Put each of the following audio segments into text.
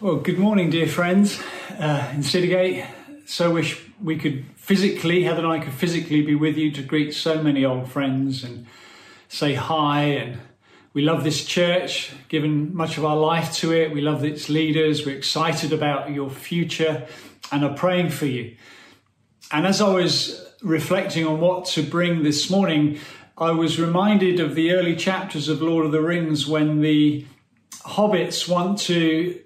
Well, good morning, dear friends uh, in Citygate. So wish we could physically, Heather and I could physically be with you to greet so many old friends and say hi. And we love this church, given much of our life to it. We love its leaders. We're excited about your future and are praying for you. And as I was reflecting on what to bring this morning, I was reminded of the early chapters of Lord of the Rings when the hobbits want to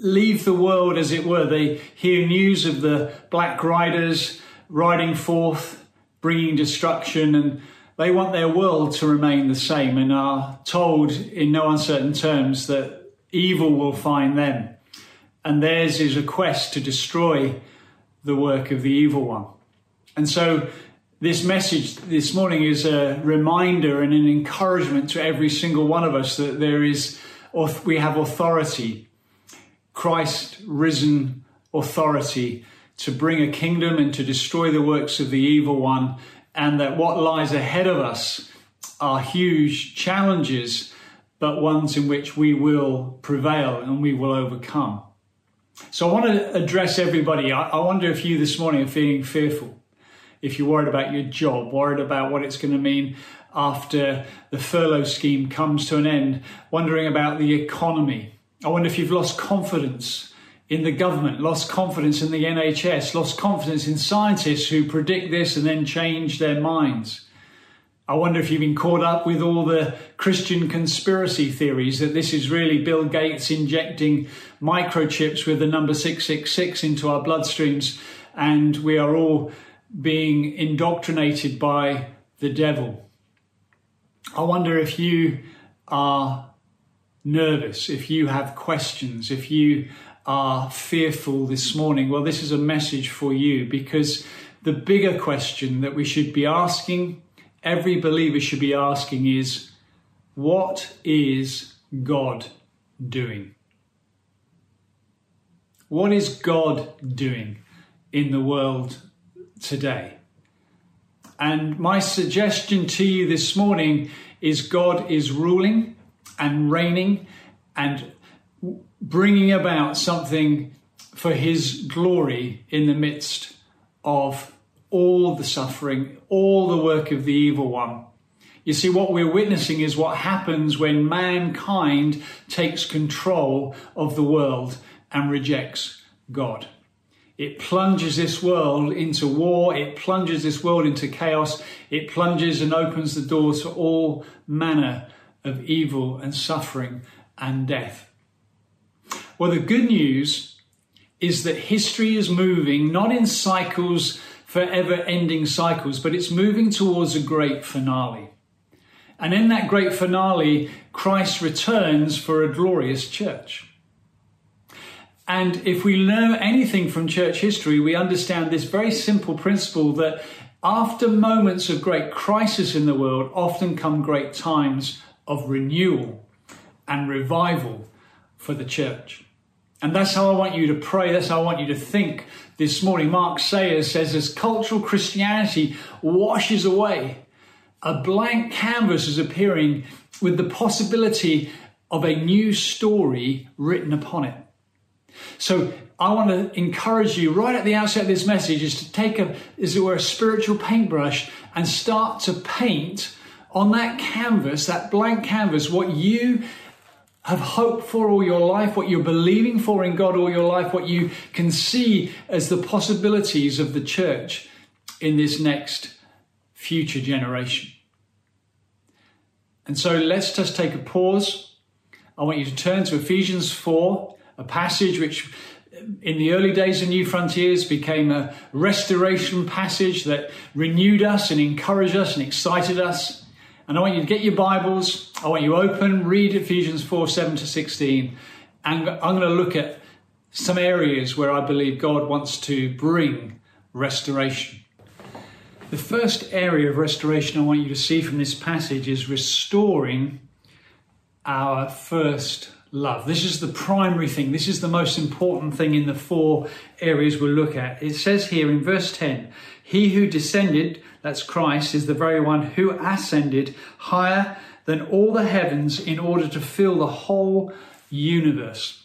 leave the world, as it were. They hear news of the Black Riders riding forth, bringing destruction, and they want their world to remain the same and are told in no uncertain terms that evil will find them. And theirs is a quest to destroy the work of the evil one. And so, this message this morning is a reminder and an encouragement to every single one of us that there is, we have authority Christ risen authority to bring a kingdom and to destroy the works of the evil one, and that what lies ahead of us are huge challenges, but ones in which we will prevail and we will overcome. So I want to address everybody. I, wonder if you this morning are feeling fearful, if you're worried about your job, worried about what it's going to mean after the furlough scheme comes to an end, wondering about the economy, I wonder if you've lost confidence in the government, lost confidence in the NHS, lost confidence in scientists who predict this and then change their minds. I wonder if you've been caught up with all the Christian conspiracy theories that this is really Bill Gates injecting microchips with the number 666 into our bloodstreams and we are all being indoctrinated by the devil. I wonder if you are nervous, if you have questions, if you are fearful this morning, well, this is a message for you because the bigger question that we should be asking, every believer should be asking, is what is God doing? What is God doing in the world today? And my suggestion to you this morning is God is ruling and reigning and bringing about something for his glory in the midst of all the suffering, all the work of the evil one. You see, what we're witnessing is what happens when mankind takes control of the world and rejects God. It plunges this world into war, it plunges this world into chaos, it plunges and opens the door to all manner of evil and suffering and death. Well, the good news is that history is moving not in cycles, forever ending cycles, but it's moving towards a great finale. And in that great finale, Christ returns for a glorious church. And if we learn anything from church history, we understand this very simple principle that after moments of great crisis in the world, often come great times of renewal and revival for the church. And that's how I want you to pray. That's how I want you to think this morning. Mark Sayers says, as cultural Christianity washes away, a blank canvas is appearing with the possibility of a new story written upon it. So I want to encourage you right at the outset of this message is to take a, as it were, a spiritual paintbrush and start to paint on that canvas, that blank canvas, what you have hoped for all your life, what you're believing for in God all your life, what you can see as the possibilities of the church in this next future generation. And so let's just take a pause. I want you to turn to Ephesians 4, a passage which in the early days of New Frontiers became a restoration passage that renewed us and encouraged us and excited us. And I want you to get your Bibles. I want you open, read Ephesians 4 7 to 16. And I'm going to look at some areas where I believe God wants to bring restoration. The first area of restoration I want you to see from this passage is restoring our first love. This is the primary thing. This is the most important thing in the four areas we'll look at. It says here in verse 10 He who descended, that's Christ, is the very one who ascended higher than all the heavens in order to fill the whole universe.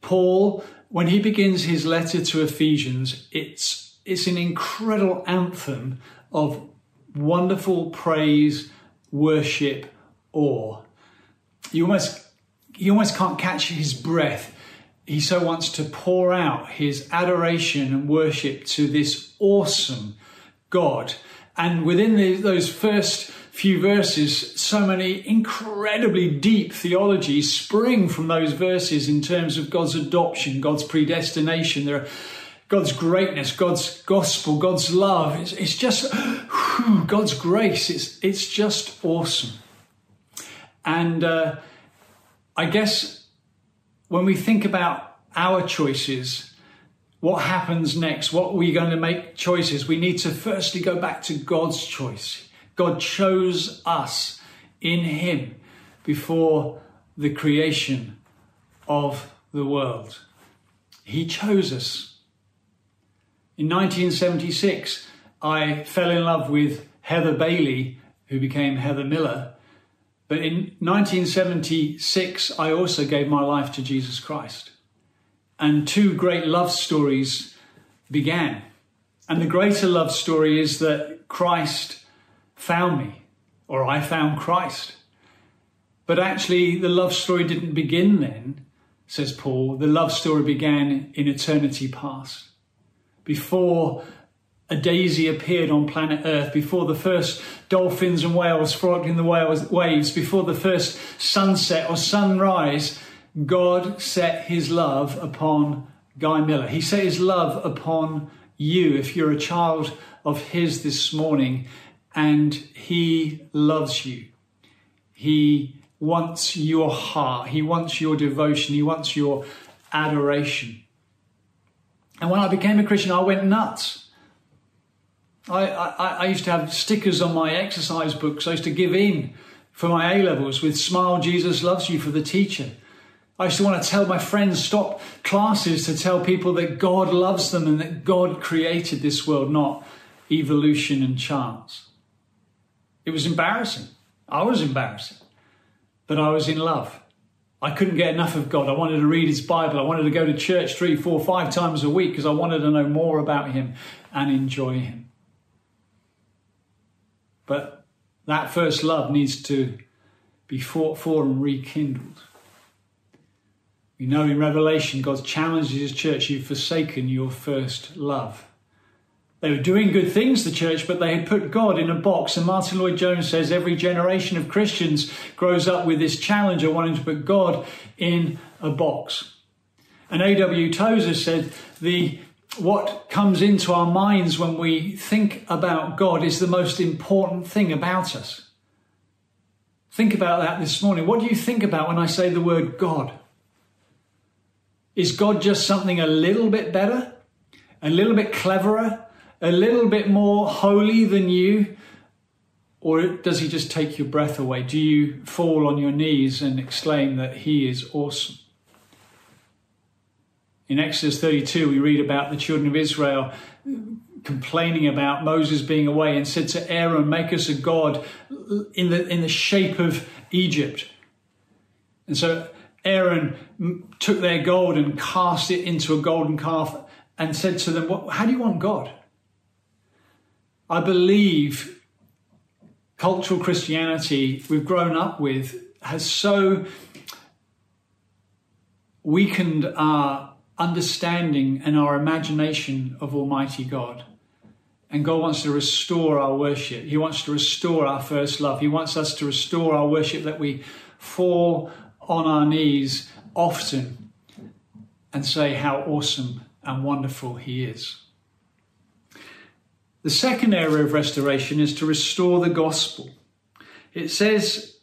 Paul, when he begins his letter to Ephesians, it's, it's an incredible anthem of wonderful praise, worship, awe. You almost, you almost can't catch his breath. He so wants to pour out his adoration and worship to this awesome God. And within the, those first few verses, so many incredibly deep theologies spring from those verses in terms of God's adoption, God's predestination. There are God's greatness, God's gospel, God's love. It's, it's just whew, God's grace. It's it's just awesome. And uh, I guess when we think about our choices, what happens next? What are we going to make choices? We need to firstly go back to God's choice. God chose us in Him before the creation of the world. He chose us. In 1976, I fell in love with Heather Bailey, who became Heather Miller. But in 1976, I also gave my life to Jesus Christ. And two great love stories began. And the greater love story is that Christ found me, or I found Christ. But actually, the love story didn't begin then, says Paul. The love story began in eternity past before a daisy appeared on planet Earth, before the first dolphins and whales frolicked in the waves, before the first sunset or sunrise, God set his love upon Guy Miller. He set his love upon you if you're a child of his this morning, and he loves you. He wants your heart, he wants your devotion, he wants your adoration. And when I became a Christian, I went nuts. I, I, I, used to have stickers on my exercise books. I used to give in for my A levels with Smile, Jesus loves you for the teacher. I used to want to tell my friends, stop classes to tell people that God loves them and that God created this world, not evolution and chance. It was embarrassing. I was embarrassing. But I was in love. I couldn't get enough of God. I wanted to read His Bible. I wanted to go to church three, four, five times a week because I wanted to know more about Him and enjoy Him. But that first love needs to be fought for and rekindled. We know in Revelation, God challenges His church, you've forsaken your first love. They were doing good things, the church, but they had put God in a box. And Martyn Lloyd-Jones says every generation of Christians grows up with this challenge of wanting to put God in a box. And A.W. Tozer said the what comes into our minds when we think about God is the most important thing about us. Think about that this morning. What do you think about when I say the word God? Is God just something a little bit better, a little bit cleverer, a little bit more holy than you? Or does he just take your breath away? Do you fall on your knees and exclaim that he is awesome? In Exodus 32, we read about the children of Israel complaining about Moses being away and said to Aaron, Make us a God in the, in the shape of Egypt. And so Aaron took their gold and cast it into a golden calf and said to them, How do you want God? I believe cultural Christianity we've grown up with has so weakened our understanding and our imagination of Almighty God. And God wants to restore our worship. He wants to restore our first love. He wants us to restore our worship that we fall on our knees often and say how awesome and wonderful He is. The second area of restoration is to restore the gospel. It says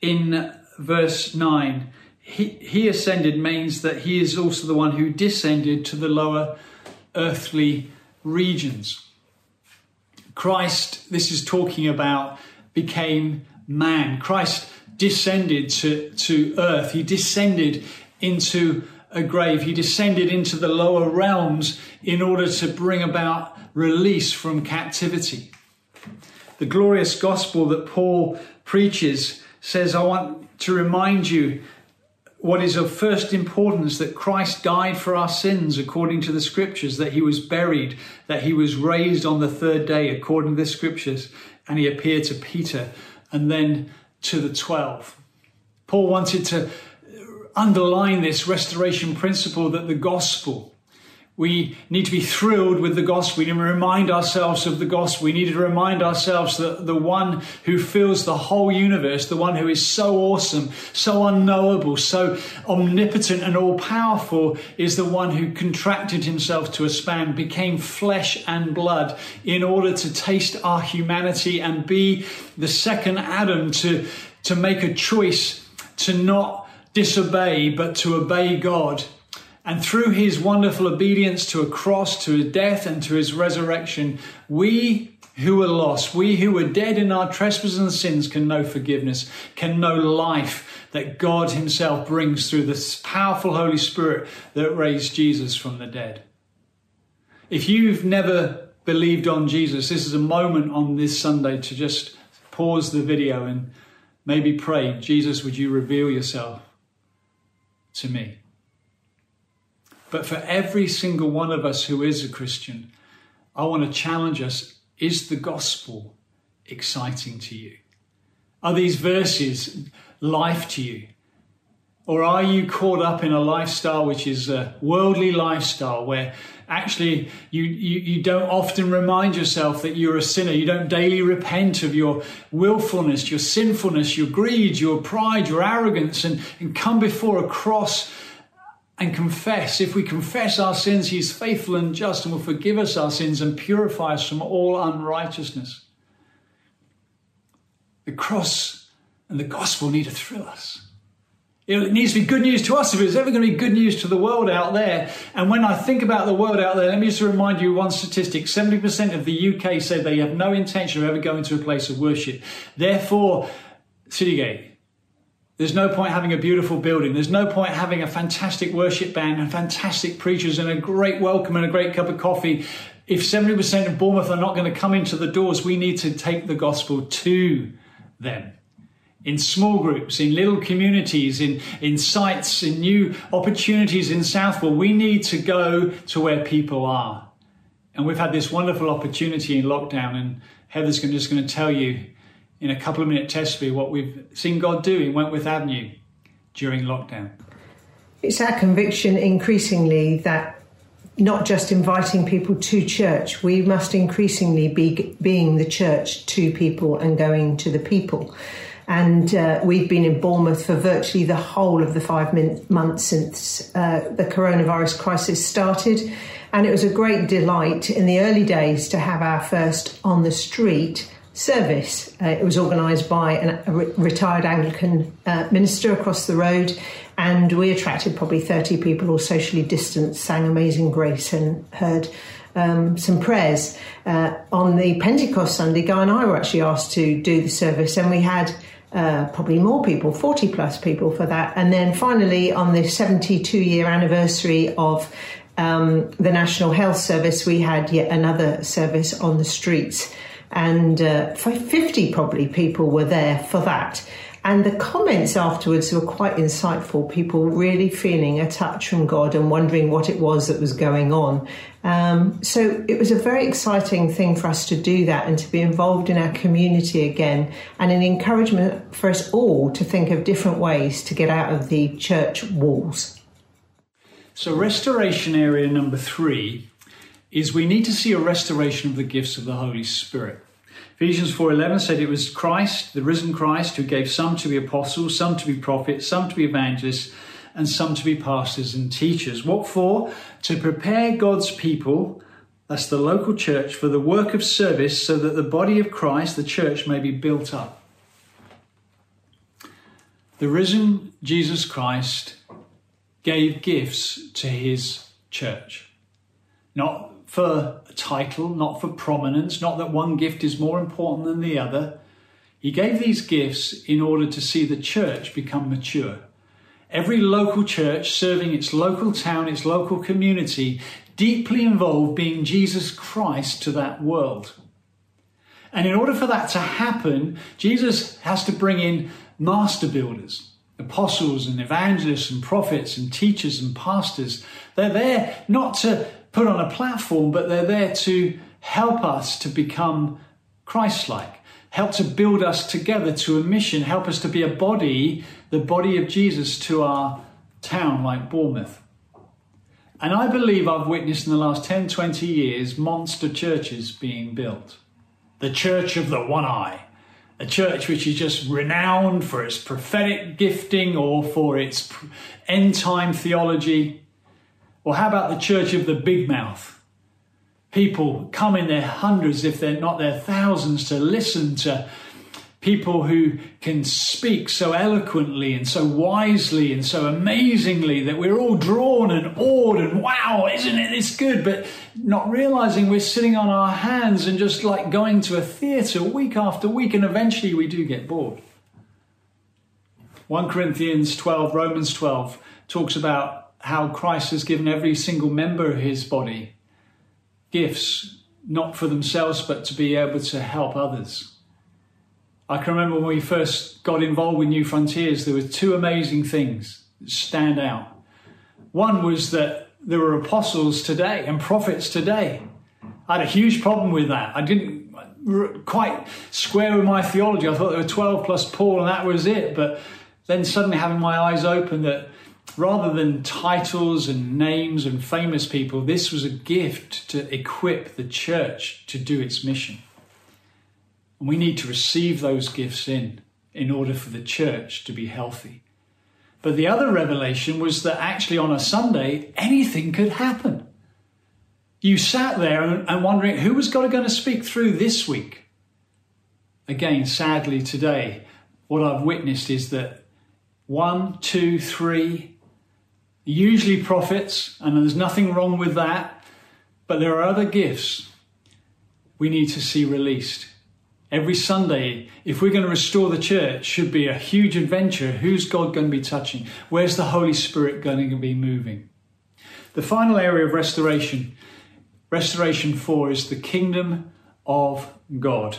in verse 9, he, he ascended means that he is also the one who descended to the lower earthly regions. Christ, this is talking about, became man. Christ descended to, to earth. He descended into a grave. He descended into the lower realms in order to bring about release from captivity. The glorious gospel that Paul preaches says, I want to remind you what is of first importance that Christ died for our sins according to the scriptures, that he was buried, that he was raised on the third day according to the scriptures, and he appeared to Peter and then to the 12. Paul wanted to underline this restoration principle that the gospel we need to be thrilled with the gospel. We need to remind ourselves of the gospel. We need to remind ourselves that the one who fills the whole universe, the one who is so awesome, so unknowable, so omnipotent and all powerful, is the one who contracted himself to a span, became flesh and blood in order to taste our humanity and be the second Adam to, to make a choice to not disobey but to obey God and through his wonderful obedience to a cross, to his death, and to his resurrection, we who were lost, we who were dead in our trespasses and sins, can know forgiveness, can know life that God Himself brings through the powerful Holy Spirit that raised Jesus from the dead. If you've never believed on Jesus, this is a moment on this Sunday to just pause the video and maybe pray, Jesus, would you reveal yourself to me? But for every single one of us who is a Christian, I want to challenge us is the gospel exciting to you? Are these verses life to you? Or are you caught up in a lifestyle which is a worldly lifestyle where actually you, you, you, don't often remind yourself that you're a sinner? You don't daily repent of your willfulness, your sinfulness, your greed, your pride, your arrogance, and, and come before a cross and confess. If we confess our sins, He is faithful and just and will forgive us our sins and purify us from all unrighteousness. The cross and the gospel need to thrill us. It needs to be good news to us if it's ever going to be good news to the world out there. And when I think about the world out there, let me just remind you one statistic 70% of the UK say they have no intention of ever going to a place of worship. Therefore, Citygate, there's no point having a beautiful building. There's no point having a fantastic worship band and fantastic preachers and a great welcome and a great cup of coffee. If 70% of Bournemouth are not going to come into the doors, we need to take the gospel to them. In small groups, in little communities, in, in sites, in new opportunities in Southwell, we need to go to where people are. And we've had this wonderful opportunity in lockdown, and Heather's just going to tell you in a couple of minute testimony what we've seen God do in Wentworth Avenue during lockdown. It's our conviction increasingly that not just inviting people to church, we must increasingly be being the church to people and going to the people. And uh, we've been in Bournemouth for virtually the whole of the five min- months since uh, the coronavirus crisis started. And it was a great delight in the early days to have our first on the street service. Uh, it was organised by an, a re- retired Anglican uh, minister across the road, and we attracted probably 30 people all socially distanced, sang Amazing Grace, and heard um, some prayers. Uh, on the Pentecost Sunday, Guy and I were actually asked to do the service, and we had uh, probably more people, 40 plus people for that. And then finally, on the 72 year anniversary of um, the National Health Service, we had yet another service on the streets and uh, 50 probably people were there for that. And the comments afterwards were quite insightful. People really feeling a touch from God and wondering what it was that was going on. Um, so it was a very exciting thing for us to do that and to be involved in our community again, and an encouragement for us all to think of different ways to get out of the church walls. So, restoration area number three is we need to see a restoration of the gifts of the Holy Spirit. Ephesians 4:11 said it was Christ, the risen Christ, who gave some to be apostles, some to be prophets, some to be evangelists, and some to be pastors and teachers. What for? To prepare God's people, that's the local church, for the work of service so that the body of Christ, the church, may be built up. The risen Jesus Christ gave gifts to his church. Not for a title, not for prominence, not that one gift is more important than the other. He gave these gifts in order to see the church become mature. Every local church serving its local town, its local community, deeply involved being Jesus Christ to that world. And in order for that to happen, Jesus has to bring in master builders. apostles and evangelists and prophets and teachers and pastors. They're there not to put on a platform, but they're there to help us to become Christ like, help to build us together to a mission, help us to be a body, the body of Jesus to our town like Bournemouth. And I believe I've witnessed in the last 10, 20 years monster churches being built. The Church of the One Eye, a church which is just renowned for its prophetic gifting or for its end time theology. Or how about the Church of the Big Mouth? People come in their hundreds, if they're not their thousands, to listen to people who can speak so eloquently and so wisely and so amazingly that we're all drawn and awed and wow, isn't it this good? But not realizing we're sitting on our hands and just like going to a theatre week after week, and eventually we do get bored. 1 Corinthians 12, Romans 12 talks about how Christ has given every single member of his body gifts, not for themselves, but to be able to help others. I can remember when we first got involved with New Frontiers, there were two amazing things that stand out. One was that there were apostles today and prophets today. I had a huge problem with that. I didn't quite square with my theology. I thought there were 12 plus Paul and that was it. But then suddenly having my eyes open that rather than titles and names and famous people, this was a gift to equip the church to do its mission. And we need to receive those gifts in in order for the church to be healthy. But the other revelation was that actually on a Sunday, anything could happen. You sat there and wondering who was God going to speak through this week? Again, sadly, today, what I've witnessed is that one, two, three, usually prophets, and there's nothing wrong with that, but there are other gifts we need to see released. Every Sunday, if we're going to restore the church, should be a huge adventure. Who's God going to be touching? Where's the Holy Spirit going to be moving? The final area of restoration, restoration 4, is the kingdom of God.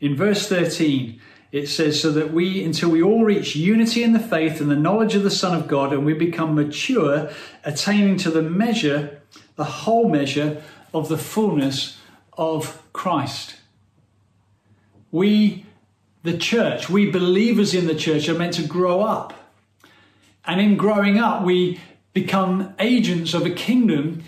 In verse 13, it says, so that we, until we all reach unity in the faith and the knowledge of the Son of God, and we become mature, attaining to the measure, the whole measure of the fullness of Christ. We, the church, we believers in the church are meant to grow up. And in growing up, we become agents of a kingdom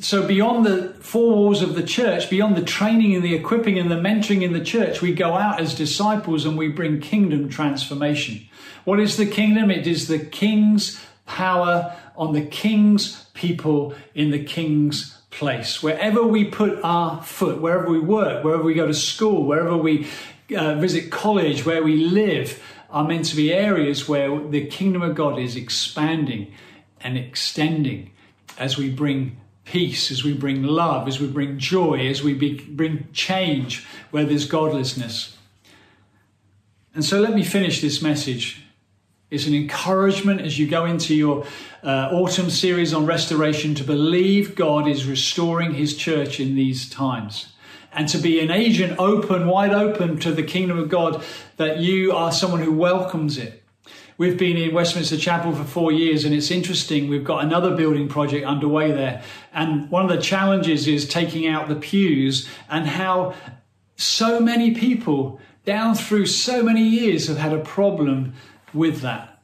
so, beyond the four walls of the church, beyond the training and the equipping and the mentoring in the church, we go out as disciples and we bring kingdom transformation. What is the kingdom? It is the king's power on the king's people in the king's place. Wherever we put our foot, wherever we work, wherever we go to school, wherever we uh, visit college, where we live, are meant to be areas where the kingdom of God is expanding and extending as we bring peace, as we bring love, as we bring joy, as we be, bring change where there's godlessness. And so let me finish this message. It's an encouragement as you go into your uh, autumn series on restoration to believe God is restoring his church in these times and to be an agent open, wide open to the kingdom of God, that you are someone who welcomes it We've been in Westminster Chapel for four years, and it's interesting. We've got another building project underway there. And one of the challenges is taking out the pews and how so many people down through so many years have had a problem with that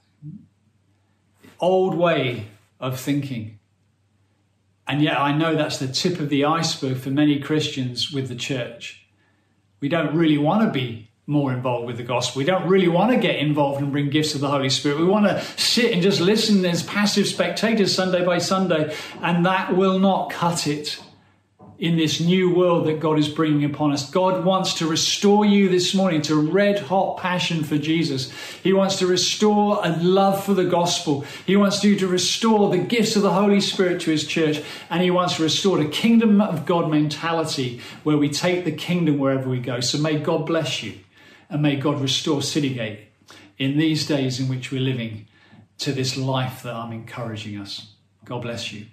old way of thinking. And yet, I know that's the tip of the iceberg for many Christians with the church. We don't really want to be more involved with the gospel. We don't really want to get involved and bring gifts of the Holy Spirit. We want to sit and just listen as passive spectators Sunday by Sunday, and that will not cut it in this new world that God is bringing upon us. God wants to restore you this morning to red hot passion for Jesus. He wants to restore a love for the gospel. He wants you to restore the gifts of the Holy Spirit to his church. And he wants to restore a kingdom of God mentality where we take the kingdom wherever we go. So may God bless you. And may God restore Citygate in these days in which we're living to this life that I'm encouraging us. God bless you.